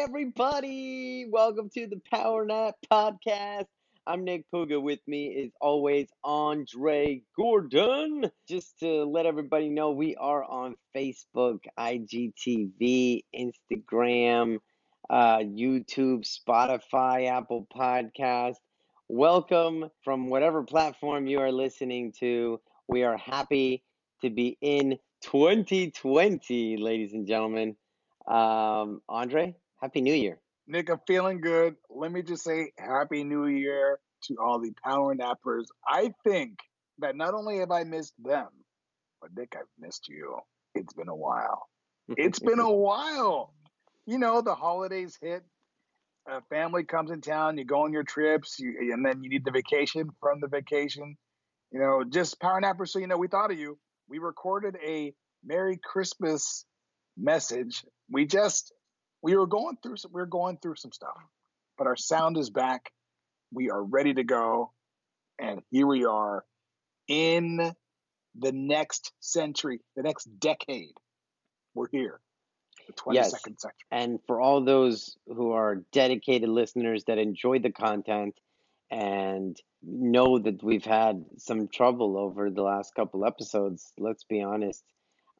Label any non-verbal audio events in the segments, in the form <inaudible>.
everybody. Welcome to the Power Nap Podcast. I'm Nick Puga. With me is always Andre Gordon. Just to let everybody know, we are on Facebook, IGTV, Instagram, uh, YouTube, Spotify, Apple Podcast. Welcome from whatever platform you are listening to. We are happy to be in 2020, ladies and gentlemen. Um, Andre, Happy New Year. Nick, I'm feeling good. Let me just say Happy New Year to all the power nappers. I think that not only have I missed them, but Nick, I've missed you. It's been a while. It's <laughs> been a while. You know, the holidays hit, a family comes in town, you go on your trips, you, and then you need the vacation from the vacation. You know, just power nappers, so you know, we thought of you. We recorded a Merry Christmas message. We just we were going through some we are going through some stuff, but our sound is back. We are ready to go, and here we are in the next century, the next decade. We're here. The 22nd yes. century. And for all those who are dedicated listeners that enjoy the content and know that we've had some trouble over the last couple episodes, let's be honest.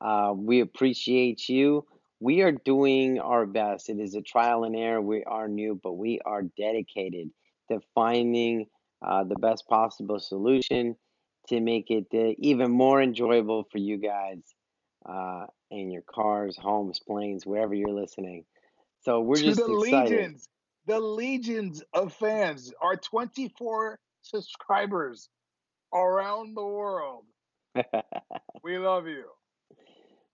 Uh, we appreciate you we are doing our best. It is a trial and error. We are new, but we are dedicated to finding uh, the best possible solution to make it uh, even more enjoyable for you guys uh, in your cars, homes, planes, wherever you're listening. So we're to just the excited. legions, the legions of fans, our 24 subscribers around the world. <laughs> we love you.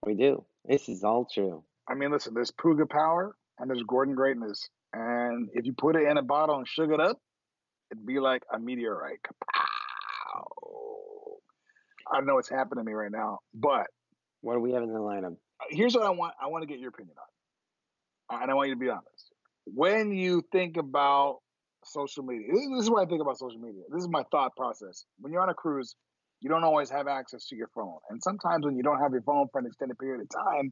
We do. This is all true. I mean, listen, there's Puga Power and there's Gordon Greatness. And if you put it in a bottle and sugar it up, it'd be like a meteorite. Kapow! I know what's happening to me right now, but what do we have in the lineup? Here's what I want. I want to get your opinion on, and I want you to be honest. When you think about social media, this is what I think about social media. This is my thought process. When you're on a cruise, you don't always have access to your phone, and sometimes when you don't have your phone for an extended period of time,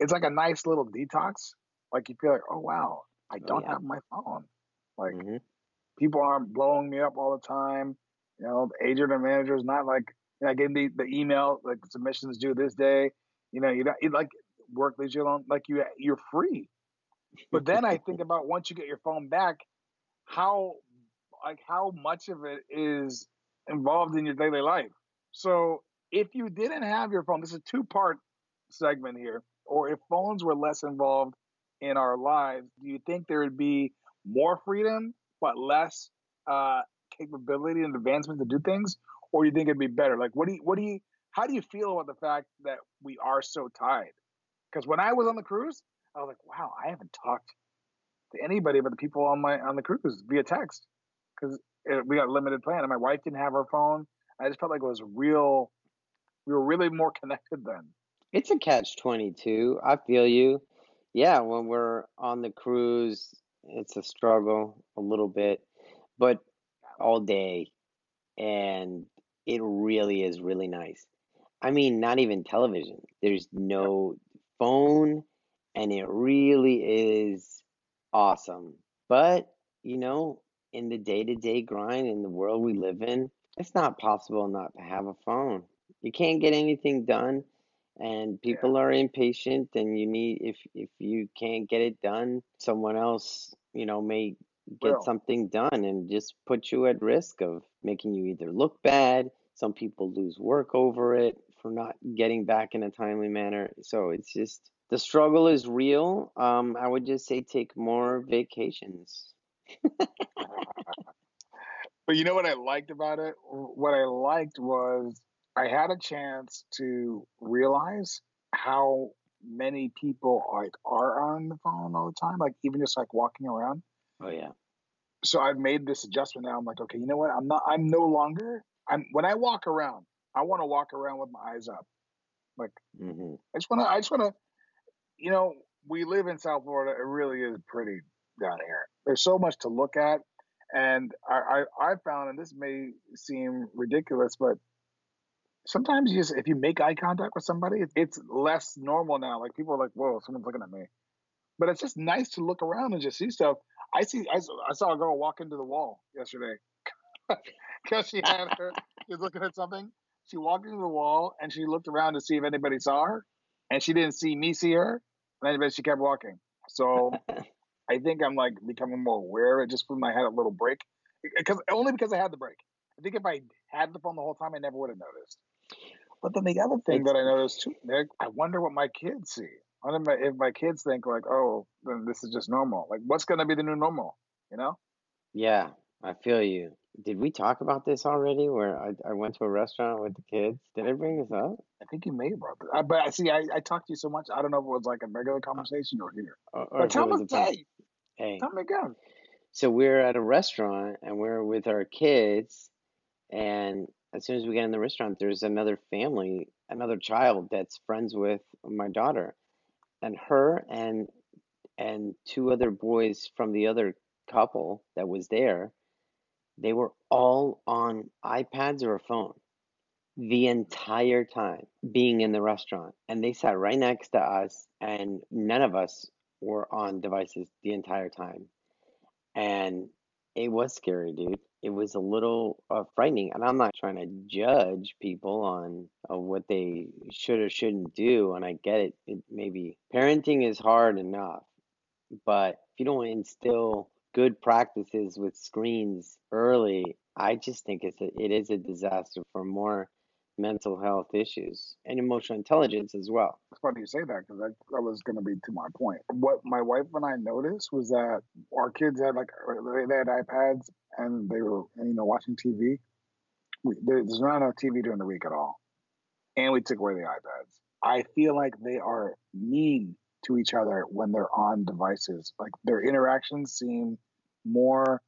it's like a nice little detox. Like you feel like, oh wow, I oh, don't oh, yeah. have my phone. Like mm-hmm. people aren't blowing me up all the time. You know, the agent or manager is not like you know, getting the, the email like submissions due this day. You know, you don't you like work leaves you alone. Like you you're free. But then I think about once you get your phone back, how like how much of it is involved in your daily life. So if you didn't have your phone, this is a two part segment here or if phones were less involved in our lives, do you think there would be more freedom but less uh, capability and advancement to do things, or do you think it'd be better? Like, what do you, what do you, how do you feel about the fact that we are so tied? Because when I was on the cruise, I was like, wow, I haven't talked to anybody but the people on my on the cruise via text because we got limited plan, and my wife didn't have her phone. I just felt like it was real. We were really more <laughs> connected then. It's a catch 22. I feel you. Yeah, when we're on the cruise, it's a struggle a little bit, but all day. And it really is really nice. I mean, not even television. There's no phone, and it really is awesome. But, you know, in the day to day grind in the world we live in, it's not possible not to have a phone. You can't get anything done and people yeah. are impatient and you need if if you can't get it done someone else you know may get something done and just put you at risk of making you either look bad some people lose work over it for not getting back in a timely manner. So it's just the struggle is real. Um i would just say take more vacations. <laughs> But you know what i liked about it? What i liked was I had a chance to realize how many people like are on the phone all the time, like even just like walking around. Oh yeah. So I've made this adjustment now. I'm like, okay, you know what? I'm not. I'm no longer. I'm when I walk around, I want to walk around with my eyes up. Like mm-hmm. I just want to. I just want to. You know, we live in South Florida. It really is pretty down here. There's so much to look at, and I I, I found, and this may seem ridiculous, but sometimes you just if you make eye contact with somebody, it's less normal now. Like people are like, "Whoa, someone's looking at me." But it's just nice to look around and just see stuff. I see. I, I saw a girl walk into the wall yesterday <laughs> because she had her. She was looking at something. She walked into the wall and she looked around to see if anybody saw her, and she didn't see me see her. And she kept walking. So <laughs> I think I'm like becoming more aware of it just from I had a little break, because only because I had the break. I think if I had the phone the whole time, I never would have noticed. But then the other thing that I noticed too, Nick, I wonder what my kids see. I wonder if my kids think like, oh, then this is just normal. Like, what's going to be the new normal? You know? Yeah, I feel you. Did we talk about this already? Where I, I went to a restaurant with the kids. Did I bring this up? I think you may have brought this. I, uh, but I see, I, I talked to you so much. I don't know if it was like a regular uh, conversation or here. Or, or but tell me, hey, hey, tell me again. So we're at a restaurant and we're with our kids, and as soon as we get in the restaurant, there's another family, another child that's friends with my daughter, and her and and two other boys from the other couple that was there they were all on iPads or a phone the entire time being in the restaurant. And they sat right next to us, and none of us were on devices the entire time. And it was scary, dude. It was a little uh, frightening. And I'm not trying to judge people on uh, what they should or shouldn't do. And I get it. it. Maybe parenting is hard enough, but if you don't instill good practices with screens early, I just think it's a, it is a disaster for more mental health issues and emotional intelligence as well. It's funny you say that because that, that was going to be to my point. What my wife and I noticed was that our kids had like uh, they had iPads and they were you know watching TV. We, there's not enough TV during the week at all, and we took away the iPads. I feel like they are mean to each other when they're on devices. Like their interactions seem more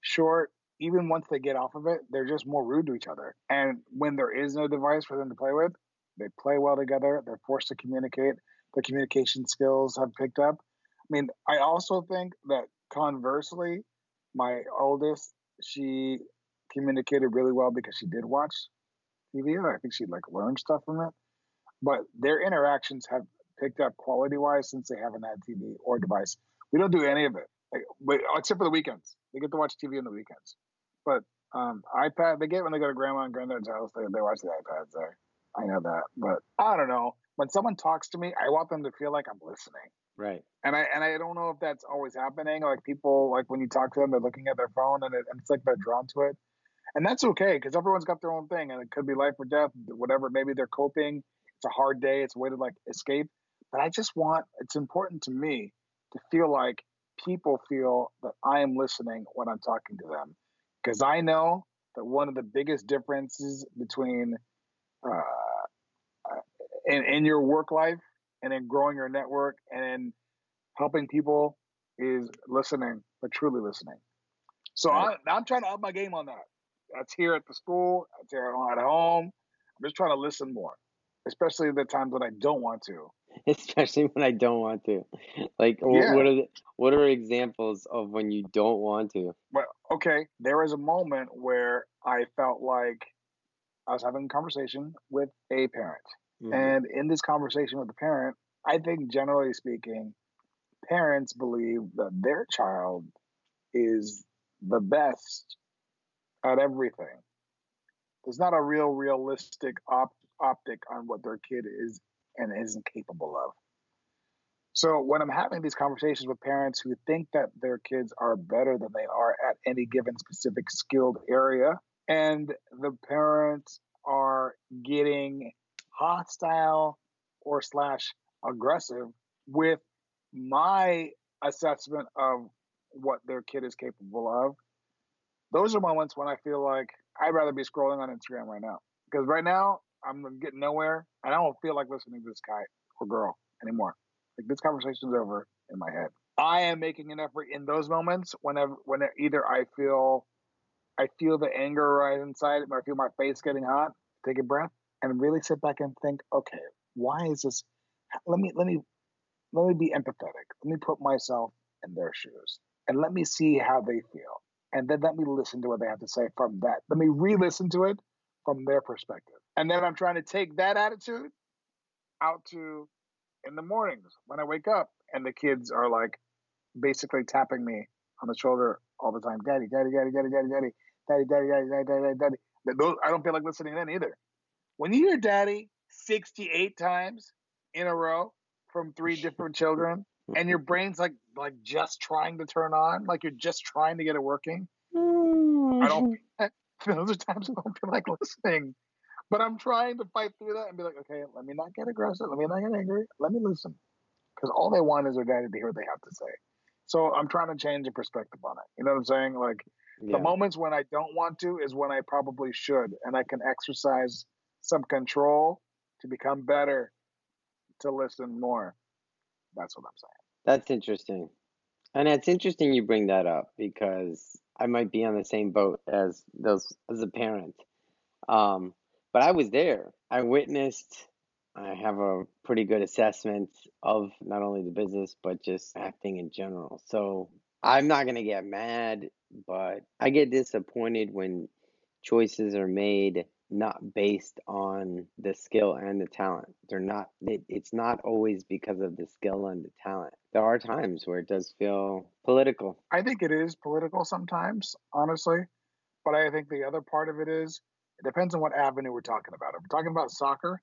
short. Even once they get off of it, they're just more rude to each other. And when there is no device for them to play with, they play well together. They're forced to communicate. Their communication skills have picked up. I mean, I also think that conversely, my oldest, she communicated really well because she did watch TV. I think she like learned stuff from it. But their interactions have picked up quality wise since they haven't had TV or device. We don't do any of it but except for the weekends, they get to watch TV on the weekends. But um, iPad, they get when they go to grandma and granddad's house, they, they watch the iPads there. I know that, but I don't know. When someone talks to me, I want them to feel like I'm listening. Right. And I and I don't know if that's always happening. Like people, like when you talk to them, they're looking at their phone, and, it, and it's like they're drawn to it, and that's okay because everyone's got their own thing, and it could be life or death, whatever. Maybe they're coping. It's a hard day. It's a way to like escape. But I just want. It's important to me to feel like people feel that I am listening when I'm talking to them. Because I know that one of the biggest differences between uh, uh, in, in your work life and in growing your network and in helping people is listening, but truly listening. So right. I, I'm trying to up my game on that. That's here at the school, that's here at home. I'm just trying to listen more, especially the times when I don't want to. <laughs> especially when I don't want to. Like, yeah. what are the, what are examples of when you don't want to? Well, okay, there was a moment where I felt like I was having a conversation with a parent, mm-hmm. and in this conversation with the parent, I think generally speaking, parents believe that their child is the best at everything. There's not a real realistic op- optic on what their kid is and isn't capable of. So when I'm having these conversations with parents who think that their kids are better than they are at any given specific skilled area, and the parents are getting hostile or slash aggressive with my assessment of what their kid is capable of, those are moments when I feel like I'd rather be scrolling on Instagram right now. Because right now, I'm getting nowhere. And I don't feel like listening to this guy or girl anymore. Like this conversation's over in my head. I am making an effort in those moments whenever when either I feel I feel the anger rise inside or I feel my face getting hot, take a breath and really sit back and think, okay, why is this let me let me let me be empathetic. Let me put myself in their shoes and let me see how they feel. And then let me listen to what they have to say from that. Let me re-listen to it from their perspective. And then I'm trying to take that attitude out to in the mornings when I wake up and the kids are like basically tapping me on the shoulder all the time. Daddy, daddy, daddy, daddy, daddy, daddy, daddy, daddy, daddy, daddy, daddy, daddy. Those, I don't feel like listening then either. When you hear daddy 68 times in a row from three different children, and your brain's like like just trying to turn on, like you're just trying to get it working. I don't. <laughs> Those are times I don't feel like listening, but I'm trying to fight through that and be like, okay, let me not get aggressive, let me not get angry, let me listen, because all they want is their daddy to hear what they have to say. So I'm trying to change the perspective on it. You know what I'm saying? Like yeah. the moments when I don't want to is when I probably should, and I can exercise some control to become better, to listen more. That's what I'm saying. That's interesting. And it's interesting you bring that up because I might be on the same boat as those as a parent. Um, but I was there. I witnessed. I have a pretty good assessment of not only the business but just acting in general. So I'm not gonna get mad, but I get disappointed when choices are made not based on the skill and the talent. They're not. It, it's not always because of the skill and the talent. There are times where it does feel political. I think it is political sometimes, honestly. But I think the other part of it is it depends on what avenue we're talking about. If we're talking about soccer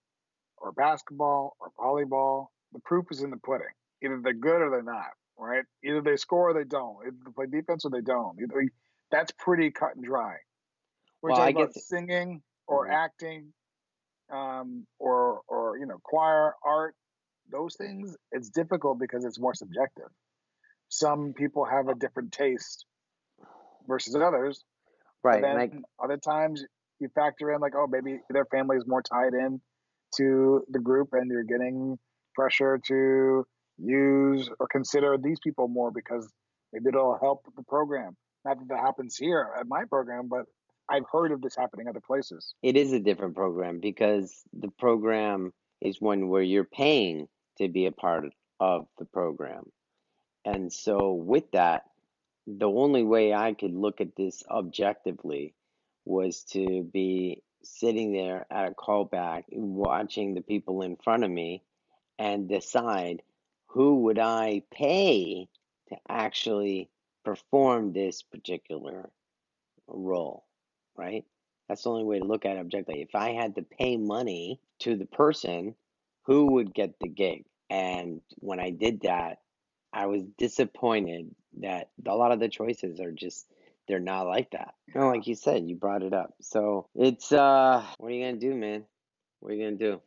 or basketball or volleyball, the proof is in the pudding. Either they're good or they're not, right? Either they score or they don't. Either they play defense or they don't. Either, that's pretty cut and dry. We're well, talking about singing or mm-hmm. acting, um, or or you know choir, art, those things. It's difficult because it's more subjective. Some people have a different taste versus others. Right. then I... other times you factor in like, oh, maybe their family is more tied in to the group, and you're getting pressure to use or consider these people more because maybe it'll help the program. Not that that happens here at my program, but I've heard of this happening other places. It is a different program because the program is one where you're paying to be a part of the program. And so, with that, the only way I could look at this objectively was to be sitting there at a callback, watching the people in front of me, and decide who would I pay to actually perform this particular role right? That's the only way to look at it objectively. If I had to pay money to the person, who would get the gig? And when I did that, I was disappointed that a lot of the choices are just they're not like that. You know, like you said, you brought it up. So it's uh what are you gonna do, man? What are you gonna do?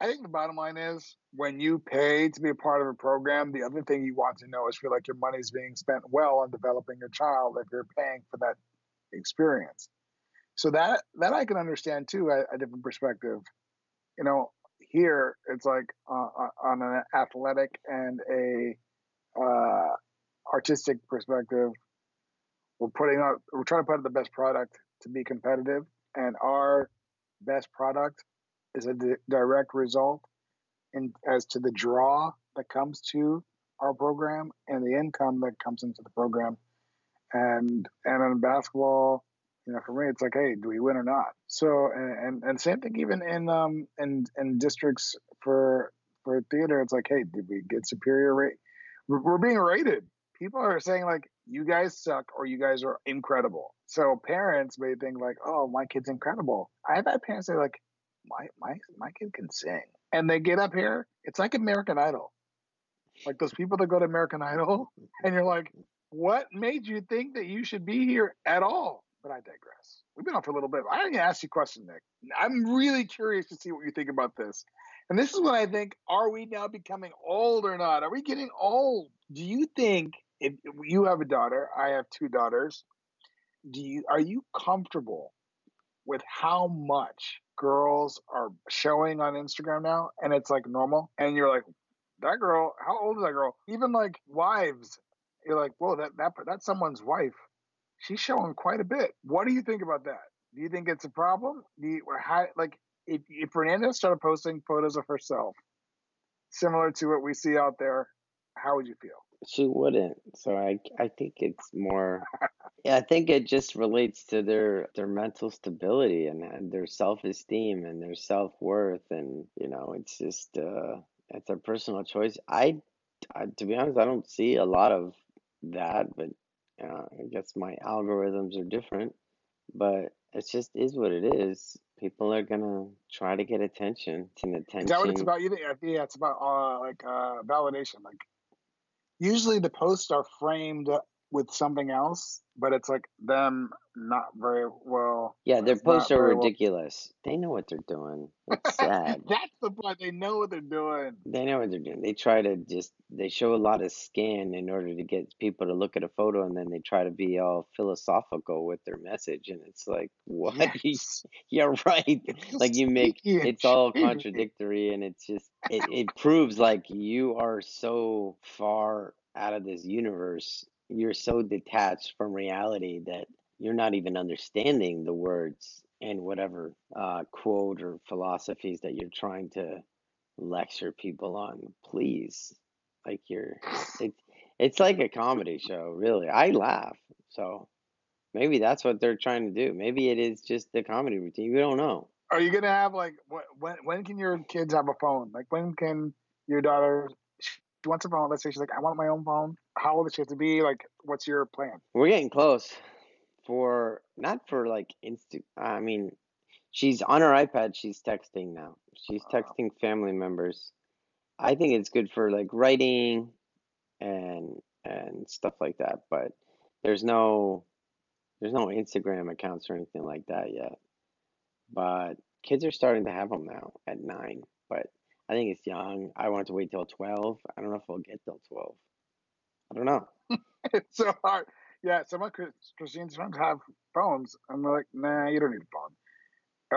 I think the bottom line is when you pay to be a part of a program, the other thing you want to know is feel like your money's being spent well on developing your child if you're paying for that experience. So that that I can understand too, a, a different perspective. You know, here it's like uh, uh, on an athletic and a uh, artistic perspective, we're putting out, we're trying to put out the best product to be competitive, and our best product is a di- direct result in as to the draw that comes to our program and the income that comes into the program, and and in basketball you know, for me, it's like, hey, do we win or not? So, and and, and same thing even in um in in districts for for theater, it's like, hey, did we get superior rate? We're, we're being rated. People are saying like, you guys suck or you guys are incredible. So parents may think like, oh, my kid's incredible. I've had parents say like, my my my kid can sing, and they get up here. It's like American Idol, like those people that go to American Idol, <laughs> and you're like, what made you think that you should be here at all? But I digress. We've been on for a little bit. Going to ask you a question, Nick. I'm really curious to see what you think about this. And this is what I think are we now becoming old or not? Are we getting old? Do you think if you have a daughter, I have two daughters, do you are you comfortable with how much girls are showing on Instagram now and it's like normal and you're like that girl, how old is that girl? Even like wives, you're like, whoa, that, that that's someone's wife she's showing quite a bit. What do you think about that? Do you think it's a problem? Do you, how, like if, if Fernanda started posting photos of herself, similar to what we see out there, how would you feel? She wouldn't. So I I think it's more. yeah, I think it just relates to their their mental stability and, and their self esteem and their self worth and you know it's just uh it's a personal choice. I I, to be honest, I don't see a lot of that, but uh, I guess my algorithms are different. But it just is what it is. People are gonna try to get attention. It's an Is that what it's about? You think? Yeah, it's about uh, like uh, validation. Like usually the posts are framed with something else, but it's like them not very well. Yeah, their posts are very well. ridiculous. They know what they're doing. It's <laughs> sad. That's the point. They know what they're doing. They know what they're doing. They try to just they show a lot of skin in order to get people to look at a photo and then they try to be all philosophical with their message and it's like what <laughs> Yes. you're right. Like you make it's all contradictory and it's just it, it <laughs> proves like you are so far out of this universe. You're so detached from reality that you're not even understanding the words and whatever uh, quote or philosophies that you're trying to lecture people on. Please, like you're it, it's like a comedy show, really. I laugh, so maybe that's what they're trying to do. Maybe it is just the comedy routine. We don't know. Are you gonna have like wh- when? When can your kids have a phone? Like when can your daughter? She wants a phone. Let's say she's like, I want my own phone. How old does she have to be? Like, what's your plan? We're getting close for not for like insta. I mean, she's on her iPad. She's texting now. She's Uh, texting family members. I think it's good for like writing and and stuff like that. But there's no there's no Instagram accounts or anything like that yet. But kids are starting to have them now at nine. But I think it's young. I want to wait till twelve. I don't know if we'll get till twelve. I don't know. <laughs> it's so hard. Yeah, some of Christine's friends have phones. I'm like, nah, you don't need a phone.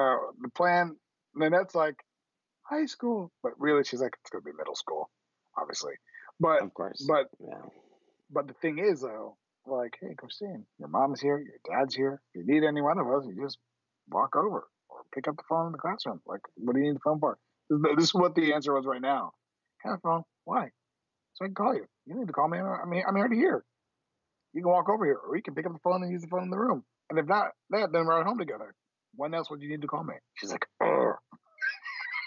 Uh, the plan, Nanette's like high school, but really she's like it's gonna be middle school, obviously. But Of course. but Yeah. but the thing is though, like, hey, Christine, your mom's here, your dad's here. If you need any one of us, you just walk over or pick up the phone in the classroom. Like, what do you need the phone for? This is, this is what the answer was right now. Have a phone. Why? So I can call you. You need to call me. I'm here. I'm already here. You can walk over here, or you can pick up the phone and use the phone in the room. And if not that, then we're at home together. When else would you need to call me? She's like, oh,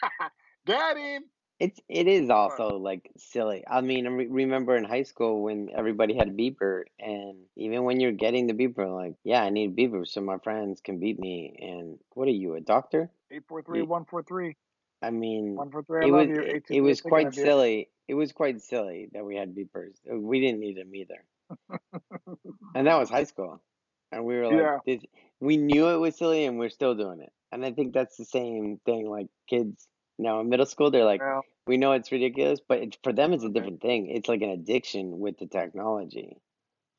<laughs> got him. It's it is also like silly. I mean, I re- remember in high school when everybody had a beeper, and even when you're getting the beeper, like, yeah, I need a beeper so my friends can beat me. And what are you, a doctor? Eight four three one four three I mean, one four three. I it love was it, it was quite silly. It was quite silly that we had beepers. Uh, We didn't need them either, <laughs> and that was high school. And we were like, Yeah. this, we knew it was silly, and we're still doing it. And I think that's the same thing. Like kids now in middle school, they're like. Well, We know it's ridiculous, but it, for them, it's a different thing. It's like an addiction with the technology.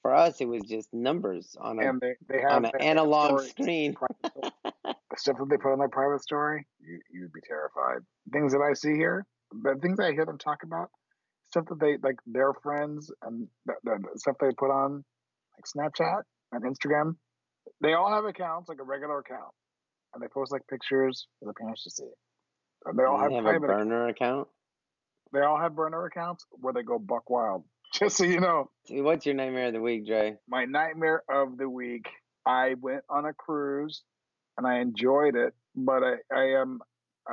For us, it was just numbers on a they, they on an analog screen. <laughs> the stuff that they put on their private story, you you'd be terrified. Things that I see here, the things I hear them talk about, stuff that they like their friends and the, the, the stuff they put on like Snapchat and Instagram. They all have accounts like a regular account, and they post like pictures for the parents to see. And they all have They have a private. burner account. They all have burner accounts where they go buck wild. <laughs> Just so you know, What's your nightmare of the week, Dre? my nightmare of the week. I went on a cruise and I enjoyed it, but I, I am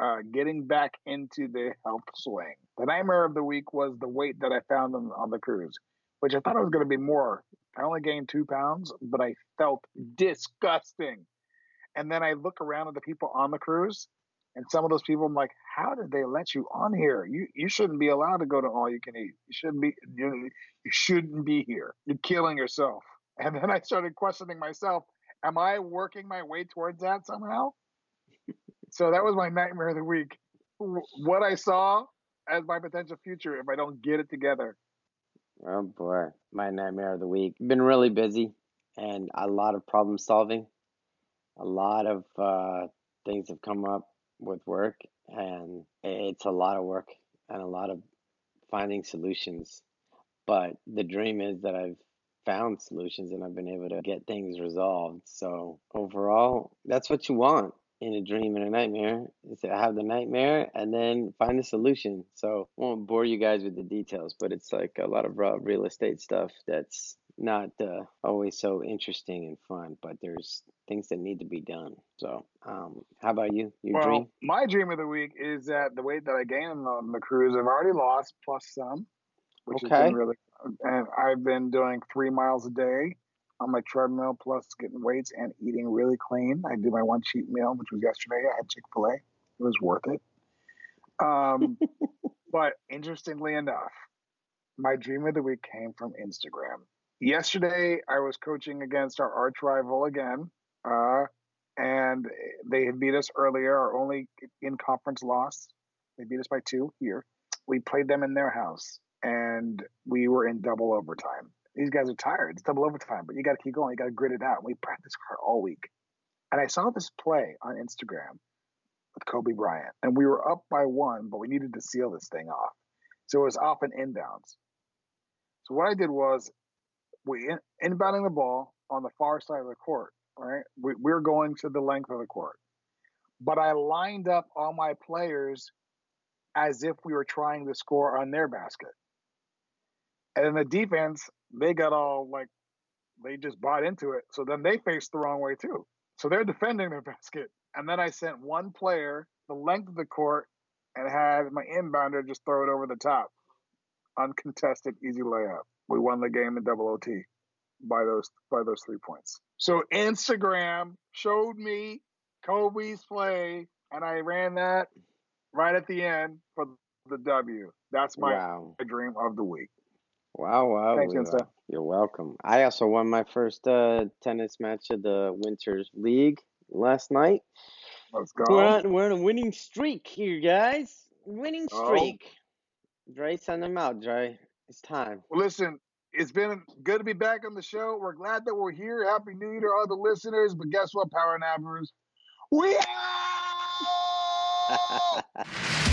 uh, getting back into the health swing. The nightmare of the week was the weight that I found on, on the cruise, which I thought it was going to be more. I only gained two pounds, but I felt disgusting. And then I look around at the people on the cruise, and some of those people, I'm like, how did they let you on here? You you shouldn't be allowed to go to all you can eat. You shouldn't be you, you shouldn't be here. You're killing yourself. And then I started questioning myself, am I working my way towards that somehow? So that was my nightmare of the week. What I saw as my potential future if I don't get it together. Oh boy, my nightmare of the week. Been really busy and a lot of problem solving. A lot of uh, things have come up with work, and it's a lot of work and a lot of finding solutions. But the dream is that I've found solutions and I've been able to get things resolved. So overall, that's what you want in a dream and a nightmare is to have the nightmare and then find the solution. So I won't bore you guys with the details, but it's like a lot of raw real estate stuff that's not uh, always so interesting and fun, but there's things that need to be done. So um, how about you? Your well, dream? my dream of the week is that the weight that I gained on the, on the cruise, I've already lost plus some. which Okay. has been really. And I've been doing three miles a day on my treadmill, plus getting weights and eating really clean. I did my one cheat meal, which was yesterday. I had Chick Fil A. It was worth it. Um, <laughs> but interestingly enough, my dream of the week came from Instagram. Yesterday, I was coaching against our arch rival again, uh, and they had beat us earlier. Our only in conference loss. They beat us by two here. We played them in their house, and we were in double overtime. These guys are tired. It's double overtime, but you got to keep going. You got to grit it out. We practiced hard all week, and I saw this play on Instagram with Kobe Bryant, and we were up by one, but we needed to seal this thing off. So it was off and inbounds. So what I did was we in, inbounding the ball on the far side of the court. Right, we, we're going to the length of the court, but I lined up all my players as if we were trying to score on their basket. And then the defense, they got all like they just bought into it. So then they faced the wrong way too. So they're defending their <laughs> basket. And then I sent one player the length of the court and had my inbounder just throw it over the top. Uncontested, easy layup. We won the game in double OT by those by those three points. So Instagram showed me Kobe's play, and I ran that right at the end for the W. That's my Wow. dream of the week. Wow, wow. Thanks, Insta. You're welcome. I also won my first uh, tennis match of the Winters League last night. Let's go. We're on, we're on a winning streak here, guys. Winning Oh. streak. Dre, send them out, Dre. It's time. Well, listen, it's been good to be back on the show. We're glad that we're here. Happy New Year to all the listeners. But guess what, Power Nappers? We out! <laughs>